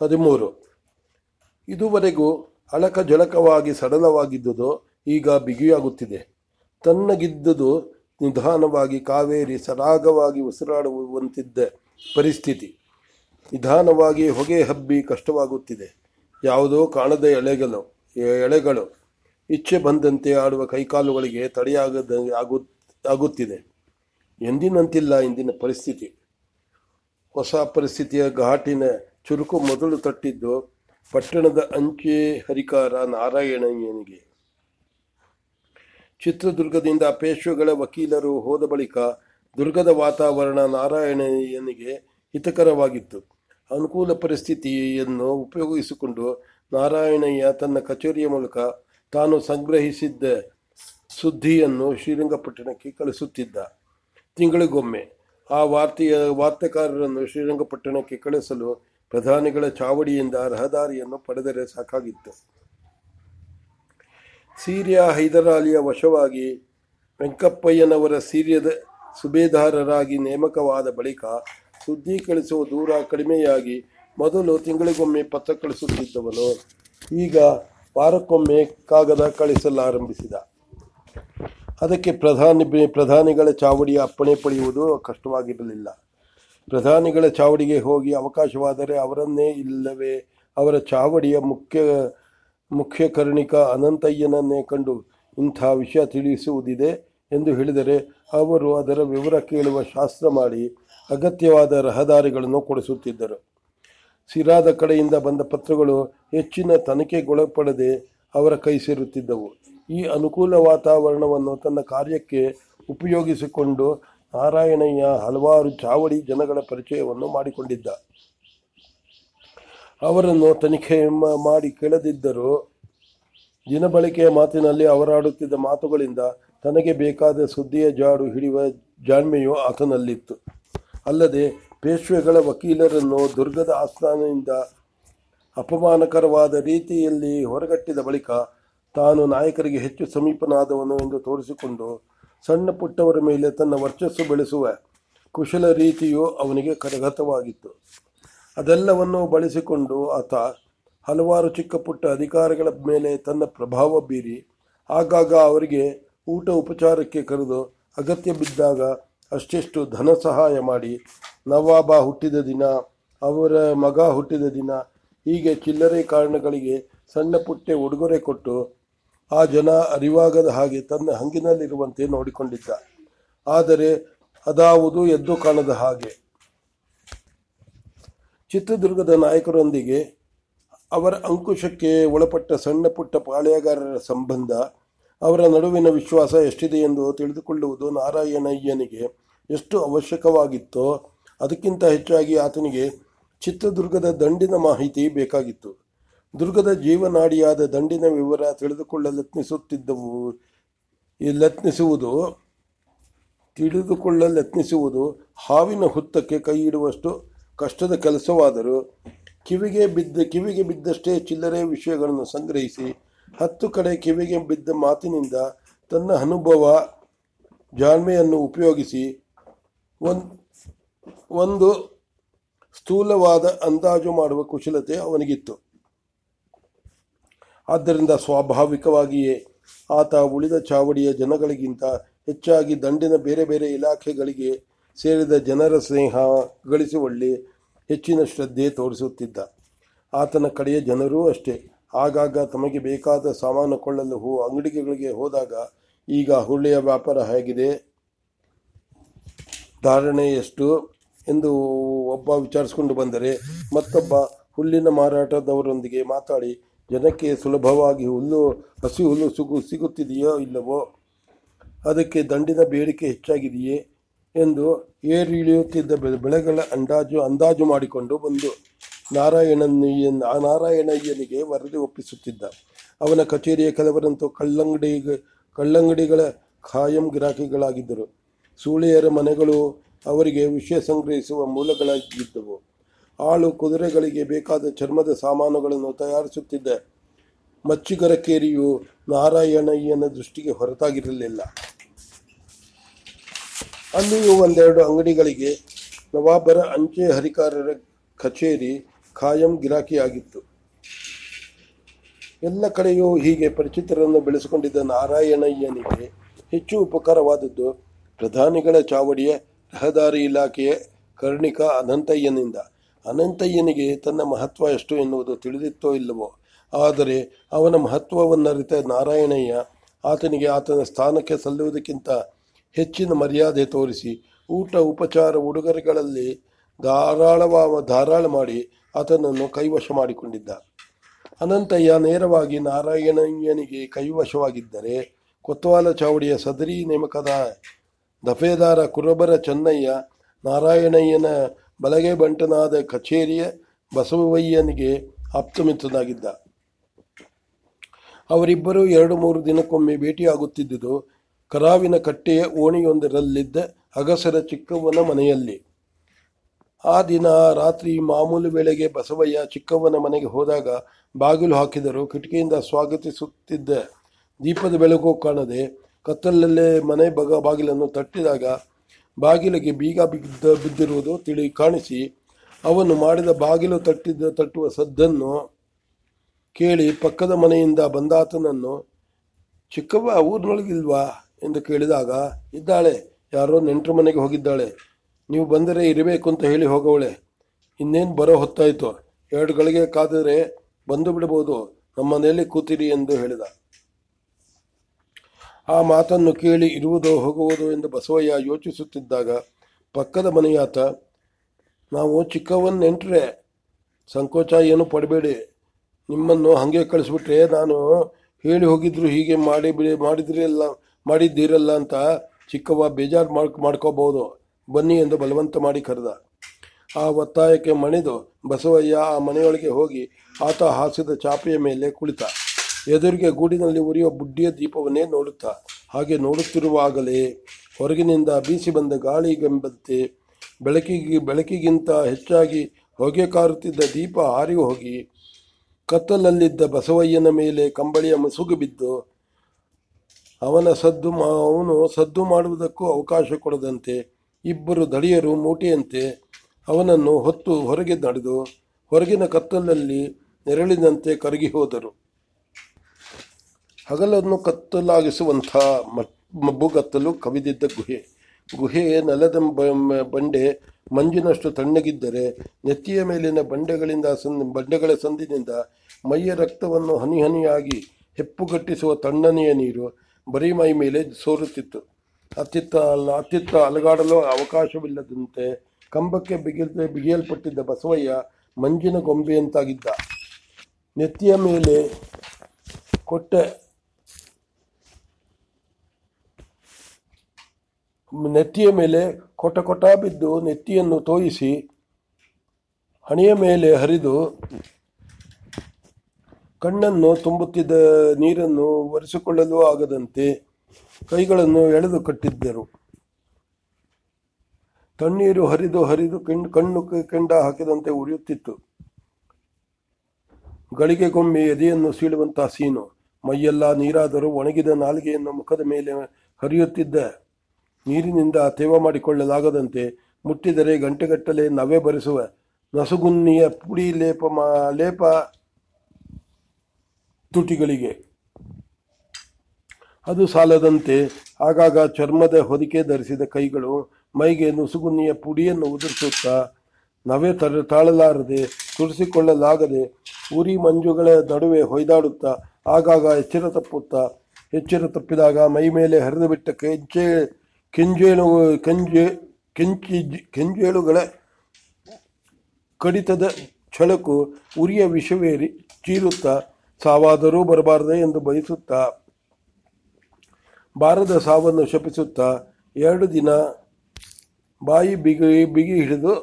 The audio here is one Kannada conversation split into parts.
ಹದಿಮೂರು. ಇದುವರೆಗೂ ಅಳಕ ಜಳಕವಾಗಿ ಸಡಲವಾಗಿದ್ದುದು ಈಗ ಬಿಗಿಯಾಗುತ್ತಿದೆ. ತನ್ನಗಿದ್ದುದು ನಿಧಾನವಾಗಿ ಕಾವೇರಿ ಸರಾಗವಾಗಿ ಉಸಿರಾಡುವಂತಿದ್ದ ಪರಿಸ್ಥಿತಿ. ನಿಧಾನವಾಗಿ ಹೊಗೆ ಹಬ್ಬಿ ಕಷ್ಟವಾಗುತ್ತಿದೆ. ಯಾವುದೋ ಕಾಣದ ಎಳೆಗಳು ಎಳೆಗಳು. ಇಚ್ಛೆ ಬಂದಂತೆ ಆಡುವ ಕೈಕಾಲುಗಳಿಗೆ ತಡೆಯಾಗದ, ಆಗು, ಆಗುತ್ತಿದೆ. ಎಂದಿನಂತಿಲ್ಲ ಇಂದಿನ ಪರಿಸ್ಥಿತಿ. ಹೊಸ ಪರಿಸ್ಥಿತಿಯ ಘಾಟಿನ ಚುರುಕು ಮೊದಲು ತಟ್ಟಿದ್ದು ಪಟ್ಟಣದ ಅಂಚೆ ಹರಿಕಾರ ನಾರಾಯಣಯ್ಯನಿಗೆ. ಚಿತ್ರದುರ್ಗದಿಂದ ಪೇಶ್ವೆಗಳ ವಕೀಲರು ಹೋದ ಬಳಿಕ ದುರ್ಗದ ವಾತಾವರಣ ನಾರಾಯಣಯ್ಯನಿಗೆ ಹಿತಕರವಾಗಿತ್ತು. ಅನುಕೂಲ ಪರಿಸ್ಥಿತಿಯನ್ನು ಉಪಯೋಗಿಸಿಕೊಂಡು ನಾರಾಯಣಯ್ಯ ತನ್ನ ಕಚೇರಿಯ ಮೂಲಕ ತಾನು ಸಂಗ್ರಹಿಸಿದ್ದ ಸುದ್ದಿಯನ್ನು ಶ್ರೀರಂಗಪಟ್ಟಣಕ್ಕೆ ಕಳಿಸುತ್ತಿದ್ದ. ತಿಂಗಳಿಗೊಮ್ಮೆ ಆ ವಾರ್ತೆಯ ವಾರ್ತೆಕಾರರನ್ನು ಶ್ರೀರಂಗಪಟ್ಟಣಕ್ಕೆ ಕಳಿಸಲು ಪ್ರಧಾನಿಗಳ ಚಾವಡಿಯಿಂದ ರಹದಾರಿಯನ್ನು ಪಡೆದರೆ ಸಾಕಾಗಿತ್ತು. ಸೀರಿಯಾ ಹೈದರಾಲಿಯ ವಶವಾಗಿ ವೆಂಕಪ್ಪಯ್ಯನವರ ಸಿರಿಯದ ಸುಬೇದಾರರಾಗಿ ನೇಮಕವಾದ ಬಳಿಕ ಸುದ್ದಿ ಕಳಿಸುವ ದೂರ ಕಡಿಮೆಯಾಗಿ ಮೊದಲು ತಿಂಗಳಿಗೊಮ್ಮೆ ಪತ್ರ ಕಳಿಸುತ್ತಿದ್ದವನು, ಈಗ ವಾರಕ್ಕೊಮ್ಮೆ ಕಾಗದ ಕಳಿಸಲಾರಂಭಿಸಿದ. ಅದಕ್ಕೆ ಪ್ರಧಾನಿ, ಪ್ರಧಾನಿಗಳ ಚಾವಡಿಯ ಅಪ್ಪಣೆ ಪಡೆಯುವುದು ಕಷ್ಟವಾಗಿರಲಿಲ್ಲ. ಪ್ರಧಾನಿಗಳ ಚಾವಡಿಗೆ ಹೋಗಿ ಅವಕಾಶವಾದರೆ ಅವರನ್ನೇ ಇಲ್ಲವೇ? ಅವರ ಚಾವಡಿಯ ಮುಖ್ಯ ಮುಖ್ಯ ಕರ್ಣಿಕ ಅನಂತಯ್ಯನನ್ನೇ ಕಂಡು ಇಂಥ ವಿಷಯ ತಿಳಿಸುವುದಿದೆ ಎಂದು ಹೇಳಿದರೆ ಅವರು ಅದರ ವಿವರ ಕೇಳುವ ಶಾಸ್ತ್ರ ಮಾಡಿ ಅಗತ್ಯವಾದ ರಹದಾರಿಗಳನ್ನು ಕೊಡಿಸುತ್ತಿದ್ದರು. ಸಿರಾದ ಕಡೆಯಿಂದ ಬಂದ ಪತ್ರಗಳು ಹೆಚ್ಚಿನ ತನಿಖೆಗೊಳಪಡದೆ ಅವರ ಕೈ ಸೇರುತ್ತಿದ್ದವು. ಈ ಅನುಕೂಲ ವಾತಾವರಣವನ್ನು ತನ್ನ ಕಾರ್ಯಕ್ಕೆ ಉಪಯೋಗಿಸಿಕೊಂಡು ನಾರಾಯಣಯ್ಯ ಹಲವಾರು ಚಾವಡಿ ಜನಗಳ ಪರಿಚಯವನ್ನು ಮಾಡಿಕೊಂಡಿದ್ದ. ಅವರನ್ನು ತನಿಖೆ ಮಾಡಿ ಕೇಳದಿದ್ದರೂ ದಿನಬಳಕೆಯ ಮಾತಿನಲ್ಲಿ ಅವರಾಡುತ್ತಿದ್ದ ಮಾತುಗಳಿಂದ ತನಗೆ ಬೇಕಾದ ಸುದ್ದಿಯ ಜಾಡು ಹಿಡಿಯುವ ಜಾಣ್ಮೆಯು ಆತನಲ್ಲಿತ್ತು. ಅಲ್ಲದೆ ಪೇಶ್ವೆಗಳ ವಕೀಲರನ್ನು ದುರ್ಗದ ಆಸ್ಥಾನದಿಂದ ಅಪಮಾನಕರವಾದ ರೀತಿಯಲ್ಲಿ ಹೊರಗಟ್ಟಿದ ಬಳಿಕ ತಾನು ನಾಯಕರಿಗೆ ಹೆಚ್ಚು ಸಮೀಪನಾದವನು ಎಂದು ತೋರಿಸಿಕೊಂಡು ಸಣ್ಣ ಪುಟ್ಟವರ ಮೇಲೆ ತನ್ನ ವರ್ಚಸ್ಸು ಬೆಳೆಸುವ ಕುಶಲ ರೀತಿಯು ಅವನಿಗೆ ಕರಗತವಾಗಿತ್ತು. ಅದೆಲ್ಲವನ್ನು ಬಳಸಿಕೊಂಡು ಆತ ಹಲವಾರು ಚಿಕ್ಕ ಪುಟ್ಟ ಅಧಿಕಾರಿಗಳ ಮೇಲೆ ತನ್ನ ಪ್ರಭಾವ ಬೀರಿ, ಆಗಾಗ ಅವರಿಗೆ ಊಟ ಉಪಚಾರಕ್ಕೆ ಕರೆದು ಅಗತ್ಯ ಬಿದ್ದಾಗ ಅಷ್ಟೆಷ್ಟು ಧನ ಸಹಾಯ ಮಾಡಿ, ನವಾಬ ಹುಟ್ಟಿದ ದಿನ, ಅವರ ಮಗ ಹುಟ್ಟಿದ ದಿನ, ಹೀಗೆ ಚಿಲ್ಲರೆ ಕಾರಣಗಳಿಗೆ ಸಣ್ಣ ಪುಟ್ಟೆ ಉಡುಗೊರೆ ಕೊಟ್ಟು ಆ ಜನ ಅರಿವಾಗದ ಹಾಗೆ ತನ್ನ ಹಂಗಿನಲ್ಲಿರುವಂತೆ ನೋಡಿಕೊಂಡಿದ್ದ. ಆದರೆ ಅದಾವುದು ಎದ್ದು ಕಾಣದ ಹಾಗೆ. ಚಿತ್ರದುರ್ಗದ ನಾಯಕರೊಂದಿಗೆ ಅವರ ಅಂಕುಶಕ್ಕೆ ಒಳಪಟ್ಟ ಸಣ್ಣ ಪುಟ್ಟ ಪಾಳೆಯಗಾರರ ಸಂಬಂಧ, ಅವರ ನಡುವಿನ ವಿಶ್ವಾಸ ಎಷ್ಟಿದೆ ಎಂದು ತಿಳಿದುಕೊಳ್ಳುವುದು ನಾರಾಯಣಯ್ಯನಿಗೆ ಎಷ್ಟು ಅವಶ್ಯಕವಾಗಿತ್ತೋ, ಅದಕ್ಕಿಂತ ಹೆಚ್ಚಾಗಿ ಆತನಿಗೆ ಚಿತ್ರದುರ್ಗದ ದಂಡಿನ ಮಾಹಿತಿ ಬೇಕಾಗಿತ್ತು. ದುರ್ಗದ ಜೀವನಾಡಿಯಾದ ದಂಡಿನ ವಿವರ ತಿಳಿದುಕೊಳ್ಳಲತ್ನಿಸುತ್ತಿದ್ದವು ಲತ್ನಿಸುವುದು ತಿಳಿದುಕೊಳ್ಳಲತ್ನಿಸುವುದು ಹಾವಿನ ಹುತ್ತಕ್ಕೆ ಕೈ ಇಡುವಷ್ಟು ಕಷ್ಟದ ಕೆಲಸವಾದರೂ ಕಿವಿಗೆ ಬಿದ್ದ, ಕಿವಿಗೆ ಬಿದ್ದಷ್ಟೇ ಚಿಲ್ಲರೆ ವಿಷಯಗಳನ್ನು ಸಂಗ್ರಹಿಸಿ ಹತ್ತು ಕಡೆ ಕಿವಿಗೆ ಬಿದ್ದ ಮಾತಿನಿಂದ ತನ್ನ ಅನುಭವ, ಜಾಣ್ಮೆಯನ್ನು ಉಪಯೋಗಿಸಿ ಒಂದು ಒಂದು ಸ್ಥೂಲವಾದ ಅಂದಾಜು ಮಾಡುವ ಕುಶಲತೆ ಅವನಿಗಿತ್ತು. ಆದ್ದರಿಂದ ಸ್ವಾಭಾವಿಕವಾಗಿಯೇ ಆತ ಉಳಿದ ಚಾವಡಿಯ ಜನಗಳಿಗಿಂತ ಹೆಚ್ಚಾಗಿ ದಂಡಿನ ಬೇರೆ ಬೇರೆ ಇಲಾಖೆಗಳಿಗೆ ಸೇರಿದ ಜನರ ಸ್ನೇಹ ಗಳಿಸುವಲ್ಲಿ ಹೆಚ್ಚಿನ ಶ್ರದ್ಧೆ ತೋರಿಸುತ್ತಿದ್ದ. ಆತನ ಕಡೆಯ ಜನರೂ ಅಷ್ಟೇ. ಆಗಾಗ ತಮಗೆ ಬೇಕಾದ ಸಾಮಾನು ಕೊಳ್ಳಲು ಹೂ ಅಂಗಡಿಗಳಿಗೆ ಹೋದಾಗ ಈಗ ಹುಳ್ಳಿಯ ವ್ಯಾಪಾರ ಹೇಗಿದೆ? ಧಾರಣೆ ಎಷ್ಟು ಎಂದು ಒಬ್ಬ ವಿಚಾರಿಸಿಕೊಂಡು ಬಂದರೆ ಮತ್ತೊಬ್ಬ ಹುಲ್ಲಿನ ಮಾರಾಟದವರೊಂದಿಗೆ ಮಾತಾಡಿ ಜನಕ್ಕೆ ಸುಲಭವಾಗಿ ಹುಲ್ಲು, ಹಸಿ ಹುಲ್ಲು ಸಿಗು, ಸಿಗುತ್ತಿದೆಯೋ ಇಲ್ಲವೋ, ಅದಕ್ಕೆ ದಂಡಿನ ಬೇಡಿಕೆ ಹೆಚ್ಚಾಗಿದೆಯೇ ಎಂದು ಏರಿಳಿಯುತ್ತಿದ್ದ ಬೆಳೆಗಳ ಅಂದಾಜು ಅಂದಾಜು ಮಾಡಿಕೊಂಡು ಬಂದು ನಾರಾಯಣಯ್ಯ ನಾರಾಯಣಯ್ಯನಿಗೆ ವರದಿ ಒಪ್ಪಿಸುತ್ತಿದ್ದ. ಅವನ ಕಚೇರಿಯ ಕೆಲವರಂತೂ ಕಳ್ಳಂಗಡಿ ಕಳ್ಳಂಗಡಿಗಳ ಖಾಯಂ ಗಿರಾಕಿಗಳಾಗಿದ್ದರು ಸೂಳೆಯರ ಮನೆಗಳು ಅವರಿಗೆ ವಿಷಯ ಸಂಗ್ರಹಿಸುವ ಮೂಲಗಳಾಗಿದ್ದವು. ಆಳು ಕುದುರೆಗಳಿಗೆ ಬೇಕಾದ ಚರ್ಮದ ಸಾಮಾನುಗಳನ್ನು ತಯಾರಿಸುತ್ತಿದ್ದ ಮಚ್ಚಿಗರ ಕೇರಿಯು ನಾರಾಯಣಯ್ಯನ ದೃಷ್ಟಿಗೆ ಹೊರತಾಗಿರಲಿಲ್ಲ. ಅಲ್ಲಿಯೂ ಒಂದೆರಡು ಅಂಗಡಿಗಳಿಗೆ ನವಾಬರ ಅಂಚೆ ಹರಿಕಾರರ ಕಚೇರಿ ಖಾಯಂ ಗಿರಾಕಿಯಾಗಿತ್ತು. ಎಲ್ಲ ಕಡೆಯೂ ಹೀಗೆ ಪರಿಚಿತರನ್ನು ಬೆಳೆಸಿಕೊಂಡಿದ್ದ ನಾರಾಯಣಯ್ಯನಿಗೆ ಹೆಚ್ಚು ಉಪಕಾರವಾದದ್ದು ಪ್ರಧಾನಿಗಳ ಚಾವಡಿಯ ರಹದಾರಿ ಇಲಾಖೆಯ ಕರ್ಣಿಕ ಅನಂತಯ್ಯನಿಂದ. ಅನಂತಯ್ಯನಿಗೆ ತನ್ನ ಮಹತ್ವ ಎಷ್ಟು ಎನ್ನುವುದು ತಿಳಿದಿತ್ತೋ ಇಲ್ಲವೋ, ಆದರೆ ಅವನ ಮಹತ್ವವನ್ನರಿತ ನಾರಾಯಣಯ್ಯ ಆತನಿಗೆ ಆತನ ಸ್ಥಾನಕ್ಕೆ ಸಲ್ಲುವುದಕ್ಕಿಂತ ಹೆಚ್ಚಿನ ಮರ್ಯಾದೆ ತೋರಿಸಿ ಊಟ, ಉಪಚಾರ, ಉಡುಗೊರೆಗಳಲ್ಲಿ ಧಾರಾಳವ ಧಾರಾಳ ಮಾಡಿ ಆತನನ್ನು ಕೈವಶ ಮಾಡಿಕೊಂಡಿದ್ದ. ಅನಂತಯ್ಯ ನೇರವಾಗಿ ನಾರಾಯಣಯ್ಯನಿಗೆ ಕೈವಶವಾಗಿದ್ದರೆ ಕೊತ್ವಾಲ ಚಾವಡಿಯ ಸದರಿ ನೇಮಕದ ದಫೇದಾರ ಕುರಬರ ಚೆನ್ನಯ್ಯ ನಾರಾಯಣಯ್ಯನ ಬಲಗೆ ಬಂಟನಾದ ಕಚೇರಿಯ ಬಸವಯ್ಯನಿಗೆ ಆಪ್ತಮಿತ್ರನಾಗಿದ್ದ. ಅವರಿಬ್ಬರು ಎರಡು ಮೂರು ದಿನಕ್ಕೊಮ್ಮೆ ಭೇಟಿಯಾಗುತ್ತಿದ್ದುದು ಕರಾವಿನ ಕಟ್ಟೆಯ ಓಣಿಯೊಂದರಲ್ಲಿದ್ದ ಅಗಸರ ಚಿಕ್ಕವ್ವನ ಮನೆಯಲ್ಲಿ. ಆ ದಿನ ರಾತ್ರಿ ಮಾಮೂಲು ವೇಳೆಗೆ ಬಸವಯ್ಯ ಚಿಕ್ಕವ್ವನ ಮನೆಗೆ ಹೋದಾಗ ಬಾಗಿಲು ಹಾಕಿದರು. ಕಿಟಕಿಯಿಂದ ಸ್ವಾಗತಿಸುತ್ತಿದ್ದ ದೀಪದ ಬೆಳಕು ಕಾಣದೆ ಕತ್ತಲಲ್ಲೇ ಮನೆ ಬಗ ಬಾಗಿಲನ್ನು ತಟ್ಟಿದಾಗ ಬಾಗಿಲಿಗೆ ಬೀಗ ಬಿದ್ದ ಬಿದ್ದಿರುವುದು ತಿಳಿ ಕಾಣಿಸಿ, ಅವನು ಮಾಡಿದ ಬಾಗಿಲು ತಟ್ಟಿದ್ದ ತಟ್ಟುವ ಸದ್ದನ್ನು ಕೇಳಿ ಪಕ್ಕದ ಮನೆಯಿಂದ ಬಂದಾತನನ್ನು, ಚಿಕ್ಕವ್ವ ಊರಿನೊಳಗಿಲ್ವಾ ಎಂದು ಕೇಳಿದಾಗ, ಇದ್ದಾಳೆ, ಯಾರೋ ನೆಂಟರ ಮನೆಗೆ ಹೋಗಿದ್ದಾಳೆ, ನೀವು ಬಂದರೆ ಇರಬೇಕು ಅಂತ ಹೇಳಿ ಹೋಗವಳೆ. ಇನ್ನೇನು ಬರೋ ಹೊತ್ತಾಯಿತು. ಎರಡು ಗಳಿಗೆ ಕಾದರೆ ಬಂದು ಬಿಡಬಹುದು ನಮ್ಮ ಮನೆಯಲ್ಲಿ ಕೂತಿರಿ ಎಂದು ಹೇಳಿದ. ಆ ಮಾತನ್ನು ಕೇಳಿ ಇರುವುದೋ ಹೋಗುವುದೋ ಎಂದು ಬಸವಯ್ಯ ಯೋಚಿಸುತ್ತಿದ್ದಾಗ ಪಕ್ಕದ ಮನೆಯಾತ, ನಾವು ಚಿಕ್ಕವನ್ ನೆಂಟ್ರೆ ಸಂಕೋಚ ಏನು ಪಡಬೇಡಿ. ನಿಮ್ಮನ್ನು ಹಾಗೆ ಕಳಿಸ್ಬಿಟ್ರೆ ನಾನು ಹೇಳಿ ಹೋಗಿದ್ರು ಹೀಗೆ ಮಾಡಿ ಬಿಡಿ ಮಾಡಿದ್ರಲ್ಲ ಮಾಡಿದ್ದೀರಲ್ಲ ಅಂತ ಚಿಕ್ಕವ ಬೇಜಾರು ಮಾಡ್, ಮಾಡ್ಕೋಬಹುದು. ಬನ್ನಿ ಎಂದು ಬಲವಂತ ಮಾಡಿ ಕರೆದ. ಆ ಒತ್ತಾಯಕ್ಕೆ ಮಣಿದು ಬಸವಯ್ಯ ಆ ಮನೆಯೊಳಗೆ ಹೋಗಿ ಆತ ಹಾಸಿದ ಚಾಪೆಯ ಮೇಲೆ ಕುಳಿತ. ಎದುರಿಗೆ ಗೂಡಿನಲ್ಲಿ ಉರಿಯುವ ಬುಡ್ಡಿಯ ದೀಪವನ್ನೇ ನೋಡುತ್ತಾ, ಹಾಗೆ ನೋಡುತ್ತಿರುವಾಗಲೇ ಹೊರಗಿನಿಂದ ಬೀಸಿ ಬಂದ ಗಾಳಿಗೆಂಬಂತೆ ಬೆಳಕಿಗೆ ಬೆಳಕಿಗಿಂತ ಹೆಚ್ಚಾಗಿ ಹೊಗೆ ಕಾರುತ್ತಿದ್ದ ದೀಪ ಹಾರಿ ಹೋಗಿ ಕತ್ತಲಲ್ಲಿದ್ದ ಬಸವಯ್ಯನ ಮೇಲೆ ಕಂಬಳಿಯ ಮುಸುಗು ಬಿದ್ದು, ಅವನ ಸದ್ದು ಅವನು ಸದ್ದು ಮಾಡುವುದಕ್ಕೂ ಅವಕಾಶ ಕೊಡದಂತೆ ಇಬ್ಬರು ದಡಿಯರು ಮೂಟೆಯಂತೆ ಅವನನ್ನು ಹೊತ್ತು ಹೊರಗೆ ನಡೆದು, ಹೊರಗಿನ ಕತ್ತಲಲ್ಲಿ ನೆರಳಿದಂತೆ ಕರಗಿ ಹೋದರು. ಹಗಲನ್ನು ಕತ್ತಲಾಗಿಸುವಂಥ ಮಬ್ಬುಗತ್ತಲು ಕವಿದಿದ್ದ ಗುಹೆ. ಗುಹೆಯ ನೆಲದ ಬಂಡೆ ಮಂಜಿನಷ್ಟು ತಣ್ಣಗಿದ್ದರೆ ನೆತ್ತಿಯ ಮೇಲಿನ ಬಂಡೆಗಳಿಂದ ಸಂದ್ ಬಂಡೆಗಳ ಸಂದಿನಿಂದ ಮೈಯ ರಕ್ತವನ್ನು ಹನಿ ಹನಿಯಾಗಿ ಹೆಪ್ಪುಗಟ್ಟಿಸುವ ತಣ್ಣನೆಯ ನೀರು ಬರೀ ಮೈ ಮೇಲೆ ಸೋರುತ್ತಿತ್ತು. ಅತ್ತಿತ್ತ ಅತ್ತಿತ್ತ ಅಲಗಾಡಲು ಅವಕಾಶವಿಲ್ಲದಂತೆ ಕಂಬಕ್ಕೆ ಬಿಗಿದ ಬಿಗಿಯಲ್ಪಟ್ಟಿದ್ದ ಬಸವಯ್ಯ ಮಂಜಿನ ಗೊಂಬೆಯಂತಾಗಿದ್ದ. ನೆತ್ತಿಯ ಮೇಲೆ ಕೊಟ್ಟ ನೆತ್ತಿಯ ಮೇಲೆ ಕೊಟ ಕೊಟ ಬಿದ್ದು ನೆತ್ತಿಯನ್ನು ತೋಯಿಸಿ ಹಣೆಯ ಮೇಲೆ ಹರಿದು ಕಣ್ಣನ್ನು ತುಂಬುತ್ತಿದ್ದ ನೀರನ್ನು ಒರೆಸಿಕೊಳ್ಳಲು ಆಗದಂತೆ ಕೈಗಳನ್ನು ಎಳೆದು ಕಟ್ಟಿದ್ದರು. ತಣ್ಣೀರು ಹರಿದು ಹರಿದು ಕಿಂಡ್, ಕಣ್ಣು ಕೆಂಡ ಹಾಕಿದಂತೆ ಉರಿಯುತ್ತಿತ್ತು. ಗಳಿಗೆಗೊಮ್ಮೆ ಎದೆಯನ್ನು ಸೀಳುವಂತಹ ಸೀನು ಮೈಯೆಲ್ಲ ನೀರಾದರೂ ಒಣಗಿದ ನಾಲಿಗೆಯನ್ನು ಮುಖದ ಮೇಲೆ ಹರಿಯುತ್ತಿದ್ದ. ನೀರಿನಿಂದ ತೇವ ಮಾಡಿಕೊಳ್ಳಲಾಗದಂತೆ ಮುಟ್ಟಿದರೆ ಗಂಟೆಗಟ್ಟಲೆ ನವೆ ಬರಿಸುವ ನಸುಗುನ್ನಿಯ ಪುಡಿ ಲೇಪ ಮಾ, ಲೇಪ ತುಟಿಗಳಿಗೆ. ಅದು ಸಾಲದಂತೆ ಆಗಾಗ ಚರ್ಮದ ಹೊದಿಕೆ ಧರಿಸಿದ ಕೈಗಳು ಮೈಗೆ ನುಸುಗುನ್ನಿಯ ಪುಡಿಯನ್ನು ಉದುರಿಸುತ್ತಾ ನವೆ ತರ ತಾಳಲಾರದೆ ತುಡಿಸಿಕೊಳ್ಳಲಾಗದೆ ಉರಿ ಮಂಜುಗಳ ನಡುವೆ ಹೊಯ್ದಾಡುತ್ತಾ ಆಗಾಗ ಎಚ್ಚರ ತಪ್ಪುತ್ತಾ ಎಚ್ಚರ ತಪ್ಪಿದಾಗ ಮೈ ಮೇಲೆ ಹರಿದು ಬಿಟ್ಟ ಕೆಂಚೆ ಕೆಂಜೇಳು ಕೆಂಜೆ ಕೆಂಚಿ ಕೆಂಜೇಳುಗಳ ಕಡಿತದ ಛಳಕು ಉರಿಯ ವಿಷವೇರಿ ಚೀರುತ್ತಾ ಸಾವಾದರೂ ಬರಬಾರದೆ ಎಂದು ಬಯಸುತ್ತಾ ಬಾರದ ಸಾವನ್ನು ಶಪಿಸುತ್ತಾ ಎರಡು ದಿನ ಬಾಯಿ ಬಿಗಿ ಬಿಗಿ ಹಿಡಿದು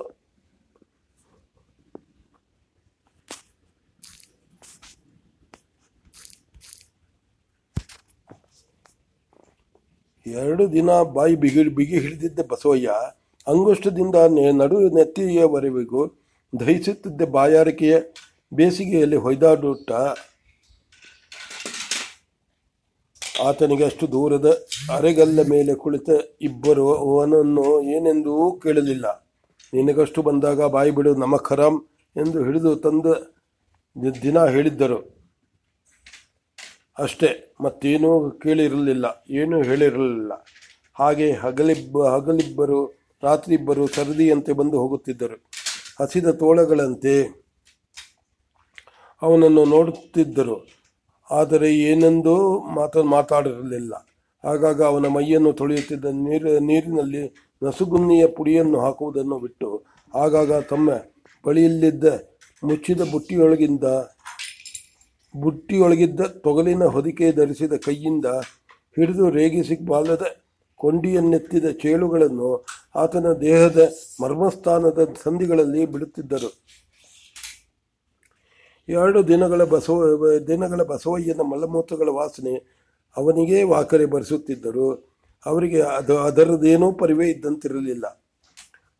ಎರಡು ದಿನ ಬಾಯಿ ಬಿಗಿ ಬಿಗಿ ಹಿಡಿದಿದ್ದ ಬಸವಯ್ಯ. ಅಂಗುಷ್ಟದಿಂದ ನಡು ನೆತ್ತಿಯವರೆಗೂ ದಹಿಸುತ್ತಿದ್ದ ಬಾಯಾರಿಕೆಯ. ಬೇಸಿಗೆಯಲ್ಲಿ ಹೊಯ್ದಾಡುಟ್ಟ ಆತನಿಗೆ ಅಷ್ಟು ದೂರದ ಅರೆಗಲ್ಲ ಮೇಲೆ ಕುಳಿತ ಇಬ್ಬರು, ಅವನನ್ನು ಏನೆಂದೂ ಕೇಳಲಿಲ್ಲ. ನಿನಗಷ್ಟು ಬಂದಾಗ ಬಾಯಿ ಬಿಡು ನಮಃ ಖರಾಮ್ ಎಂದು ಹಿಡಿದು ತಂದ ದಿನ ಹೇಳಿದ್ದರು. ಅಷ್ಟೇ. ಮತ್ತೇನೂ ಕೇಳಿರಲಿಲ್ಲ. ಏನೂ ಹೇಳಿರಲಿಲ್ಲ. ಹಾಗೆ ಹಗಲಿಬ್ಬ, ಹಗಲಿಬ್ಬರು, ರಾತ್ರಿಬ್ಬರು ಸರದಿಯಂತೆ ಬಂದು ಹೋಗುತ್ತಿದ್ದರು. ಹಸಿದ ತೋಳಗಳಂತೆ ಅವನನ್ನು ನೋಡುತ್ತಿದ್ದರು. ಆದರೆ ಏನೆಂದೂ ಮಾತ, ಮಾತಾಡಿರಲಿಲ್ಲ. ಆಗಾಗ ಅವನ ಮೈಯನ್ನು ತೊಳೆಯುತ್ತಿದ್ದ ನೀರು, ನೀರಿನಲ್ಲಿ ನಸುಗುನ್ನಿಯ ಪುಡಿಯನ್ನು ಹಾಕುವುದನ್ನು ಬಿಟ್ಟು, ಆಗಾಗ ತಮ್ಮ ಬಳಿಯಲ್ಲಿದ್ದ ಮುಚ್ಚಿದ ಬುಟ್ಟಿಯೊಳಗಿಂದ ಬುಟ್ಟಿಯೊಳಗಿದ್ದ ತೊಗಲಿನ ಹೊದಿಕೆ ಧರಿಸಿದ ಕೈಯಿಂದ ಹಿಡಿದು ರೇಗಿಸಿ ಬಾಲದ ಕೊಂಡಿಯನ್ನೆತ್ತಿದ ಚೇಳುಗಳನ್ನು ಆತನ ದೇಹದ ಮರ್ಮಸ್ಥಾನದ ಸಂಧಿಗಳಲ್ಲಿ ಬಿಡುತ್ತಿದ್ದರು. ಎರಡು ದಿನಗಳ ಬಸವ, ದಿನಗಳ ಬಸವಯ್ಯನ ಮಲಮೂತ್ರಗಳ ವಾಸನೆ ಅವನಿಗೇ ವಾಕರೆ ಬರೆಸುತ್ತಿದ್ದರು. ಅವರಿಗೆ ಅದು, ಅದರದ್ದೇನೂ ಪರಿವೇ ಇದ್ದಂತಿರಲಿಲ್ಲ.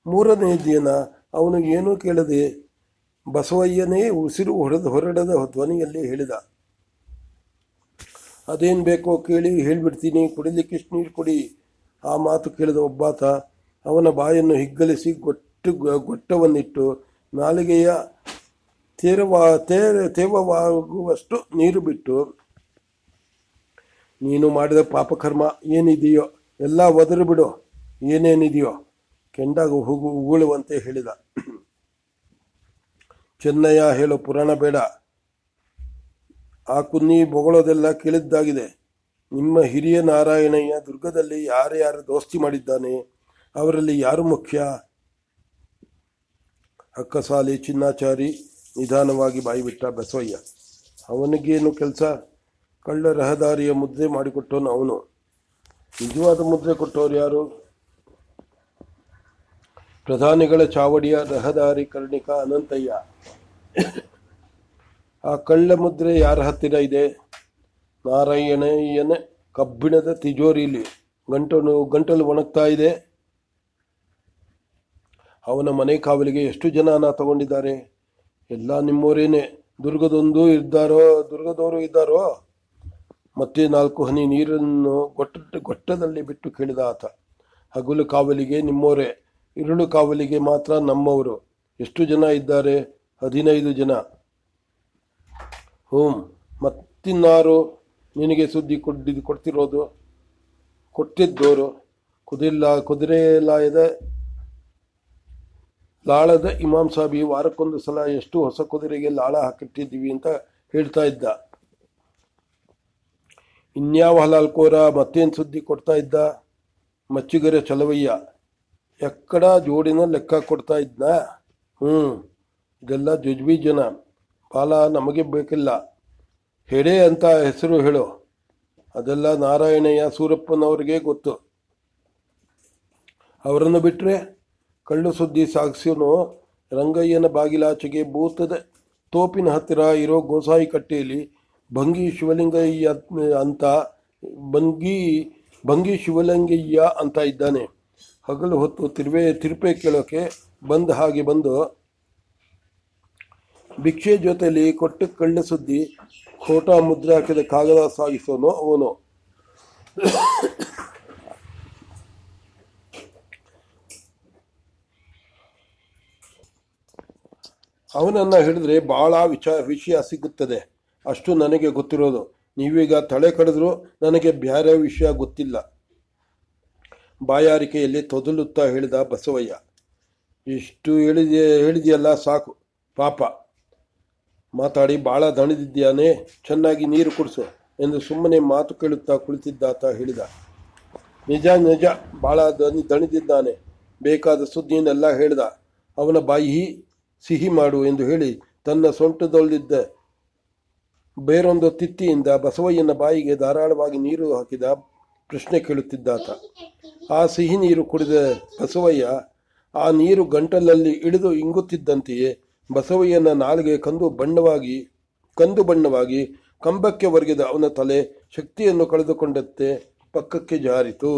ಮೂರನೇ ದಿನ ಅವನು ಏನೂ ಕೇಳದೆ ಬಸವಯ್ಯನೇ ಉಸಿರು ಹೊಡೆದು ಹೊರಡದ ಧ್ವನಿಯಲ್ಲಿ ಹೇಳಿದ, ಅದೇನು ಬೇಕೋ ಕೇಳಿ ಹೇಳಿಬಿಡ್ತೀನಿ, ಕುಡಿಲಿಕ್ಕೆ ನೀರು ಕೊಡಿ. ಆ ಮಾತು ಕೇಳಿದ ಒಬ್ಬಾತ, ಅವನ ಬಾಯನ್ನು ಹಿಗ್ಗಲಿಸಿ ಗೊಟ್ಟು ಗೊಟ್ಟವನ್ನಿಟ್ಟು, ನಾಲಿಗೆಯ ತೇರವಾ, ತೇರ, ತೇವವಾಗುವಷ್ಟು ನೀರು ಬಿಟ್ಟು, ನೀನು ಮಾಡಿದ ಪಾಪಕರ್ಮ ಏನಿದೆಯೋ, ಎಲ್ಲ ಒದರು ಬಿಡು ಏನೇನಿದೆಯೋ, ಕೆಂಡಾಗ ಹೋಗು, ಉಗುಳುವಂತೆ ಹೇಳಿದ. ಚೆನ್ನಯ್ಯ ಹೇಳೋ ಪುರಾಣ ಬೇಡ. ಆ ಕುನ್ನಿ ಬೊಗಳೋದೆಲ್ಲ ಕೇಳಿದ್ದಾಗಿದೆ. ನಿಮ್ಮ ಹಿರಿಯ ನಾರಾಯಣಯ್ಯ ದುರ್ಗದಲ್ಲಿ ಯಾರ್ಯಾರು ದೋಸ್ತಿ ಮಾಡಿದ್ದಾನೆ, ಅವರಲ್ಲಿ ಯಾರು ಮುಖ್ಯ? ಅಕ್ಕಸಾಲಿ ಚಿನ್ನಾಚಾರಿ ನಿಧಾನವಾಗಿ ಬಾಯಿಬಿಟ್ಟ ಬಸವಯ್ಯ. ಅವನಿಗೇನು ಕೆಲಸ? ಕಳ್ಳ ರಹದಾರಿಯ ಮುದ್ರೆ ಮಾಡಿಕೊಟ್ಟವನು ಅವನು. ನಿಜವಾದ ಮುದ್ರೆ ಕೊಟ್ಟವರು ಯಾರು? ಪ್ರಧಾನಿಗಳ ಚಾವಡಿಯ ರಹದಾರಿ ಕರ್ಣಿಕ ಅನಂತಯ್ಯ. ಆ ಕಳ್ಳ ಮುದ್ರೆ ಯಾರ ಹತ್ತಿರ ಇದೆ? ನಾರಾಯಣಯ್ಯನ ಕಬ್ಬಿಣದ ತಿಜೋರಿಲಿ. ಗಂಟಲು ಗಂಟಲು ಒಣಗ್ತಾ ಇದೆ. ಅವನ ಮನೆ ಕಾವಲಿಗೆ ಎಷ್ಟು ಜನ ತಗೊಂಡಿದ್ದಾರೆ? ಎಲ್ಲ ನಿಮ್ಮವರೇನೆ ದುರ್ಗದೊಂದು ಇದ್ದಾರೋ, ದುರ್ಗದವರು ಇದ್ದಾರೋ? ಮತ್ತೆ ನಾಲ್ಕು ಹನಿ ನೀರನ್ನು ಗೊಟ್ಟ, ಗೊಟ್ಟದಲ್ಲಿ ಬಿಟ್ಟು ಕೇಳಿದ ಆತ. ಹಗಲು ಕಾವಲಿಗೆ ನಿಮ್ಮವರೇ ಇರುಳು ಕಾವಲಿಗೆ ಮಾತ್ರ ನಮ್ಮವರು. ಎಷ್ಟು ಜನ ಇದ್ದಾರೆ? ಹದಿನೈದು ಜನ. ಹ್ಞೂ ಮತ್ತಿನ್ನಾರು ನಿನಗೆ ಸುದ್ದಿ ಕೊಡ್ಡಿ, ಕೊಡ್ತಿರೋದು? ಕೊಟ್ಟಿದ್ದೋರು. ಕುದಿಲ್ಲ ಕುದುರೆಲಾಯದ ಲಾಳದ ಇಮಾಮ್ ಸಾಬಿ ವಾರಕ್ಕೊಂದು ಸಲ ಎಷ್ಟು ಹೊಸ ಕುದುರೆಗೆ ಲಾಳ ಹಾಕಿಟ್ಟಿದ್ದೀವಿ ಅಂತ ಹೇಳ್ತಾ ಇದ್ದ. ಇನ್ಯಾವ ಹಲಾಲ್ಕೋರ ಮತ್ತೇನು ಸುದ್ದಿ ಕೊಡ್ತಾ ಇದ್ದ? ಮಚ್ಚಿಗರ ಚಲವಯ್ಯ. ಎಕ್ಕಡ ಜೋಡಿನ ಲೆಕ್ಕ ಕೊಡ್ತಾ ಇದ್ನ? ಹ್ಞೂ ಇದೆಲ್ಲ ಜುಜ್ಬೀಜನ. ಬಾಲ ನಮಗೆ ಬೇಕಿಲ್ಲ. ಹೆಡೆ ಅಂತ ಹೆಸರು ಹೇಳು. ಅದೆಲ್ಲ ನಾರಾಯಣಯ್ಯ ಸೂರಪ್ಪನವ್ರಿಗೆ ಗೊತ್ತು. ಅವರನ್ನು ಬಿಟ್ಟರೆ ಕಳ್ಳು ಸುದ್ದಿ ಸಾಗಿಸೋನು ರಂಗಯ್ಯನ ಬಾಗಿಲಾಚೆಗೆ ಭೂತದ ತೋಪಿನ ಹತ್ತಿರ ಇರೋ ಗೋಸಾಯಿ ಕಟ್ಟೆಯಲ್ಲಿ ಭಂಗಿ ಶಿವಲಿಂಗಯ್ಯ ಅಂತ, ಭಂಗಿ ಭಂಗಿ ಶಿವಲಿಂಗಯ್ಯ ಅಂತ ಇದ್ದಾನೆ. ಹಗಲು ಹೊತ್ತು ತಿರುವೆ ತಿರುಪೆ ಕೇಳೋಕೆ ಬಂದ ಹಾಗೆ ಬಂದು ಭಿಕ್ಷೆ ಜೊತೆಯಲ್ಲಿ ಕೊಟ್ಟು ಕಳ್ಳ ಸುದ್ದಿ ಖೋಟಾ ಮುದ್ರೆ ಹಾಕಿದ ಕಾಗದ ಸಾಗಿಸೋನು ಅವನು. ಅವನನ್ನು ಹಿಡಿದ್ರೆ ಭಾಳ ವಿಚಾರ ವಿಷಯ ಸಿಗುತ್ತದೆ. ಅಷ್ಟು ನನಗೆ ಗೊತ್ತಿರೋದು. ನೀವೀಗ ತಲೆ ಕಡಿದ್ರು ನನಗೆ ಬೇರೆ ವಿಷಯ ಗೊತ್ತಿಲ್ಲ. ಬಾಯಾರಿಕೆಯಲ್ಲಿ ತೊದಲುತ್ತಾ ಹೇಳಿದ ಬಸವಯ್ಯ, ಇಷ್ಟು ಹೇಳಿದ, ಹೇಳಿದೆಯಲ್ಲ ಸಾಕು, ಪಾಪ. ಮಾತಾಡಿ ಭಾಳ ದಣಿದಿದ್ದಾನೆ ಚೆನ್ನಾಗಿ ನೀರು ಕುಡಿಸು ಎಂದು ಸುಮ್ಮನೆ ಮಾತು ಕೇಳುತ್ತಾ ಕುಳಿತಿದ್ದಾತ ಹೇಳಿದ. ನಿಜ ನಿಜ ಭಾಳ ದಣಿ, ದಣಿದಿದ್ದಾನೆ. ಬೇಕಾದ ಸುದ್ದಿಯನ್ನೆಲ್ಲ ಹೇಳಿದ. ಅವನ ಬಾಯಿ ಸಿಹಿ ಮಾಡು ಎಂದು ಹೇಳಿ ತನ್ನ ಸೊಂಟದಲ್ಲಿದ್ದ ಬೇರೊಂದು ತಿತ್ತಿಯಿಂದ ಬಸವಯ್ಯನ ಬಾಯಿಗೆ ಧಾರಾಳವಾಗಿ ನೀರು ಹಾಕಿದ ಪ್ರಶ್ನೆ ಕೇಳುತ್ತಿದ್ದಾತ. ಆ ಸಿಹಿ ನೀರು ಕುಡಿದ ಬಸವಯ್ಯ, ಆ ನೀರು ಗಂಟಲಲ್ಲಿ ಇಳಿದು ಇಂಗುತ್ತಿದ್ದಂತೆಯೇ ಬಸವಯ್ಯನ ನಾಲಿಗೆ ಕಂದು ಬಣ್ಣವಾಗಿ ಕಂದು ಬಣ್ಣವಾಗಿ ಕಂಬಕ್ಕೆ ಒರಗಿದ ಅವನ ತಲೆ ಶಕ್ತಿಯನ್ನು ಕಳೆದುಕೊಂಡಂತೆ ಪಕ್ಕಕ್ಕೆ ಜಾರಿತು.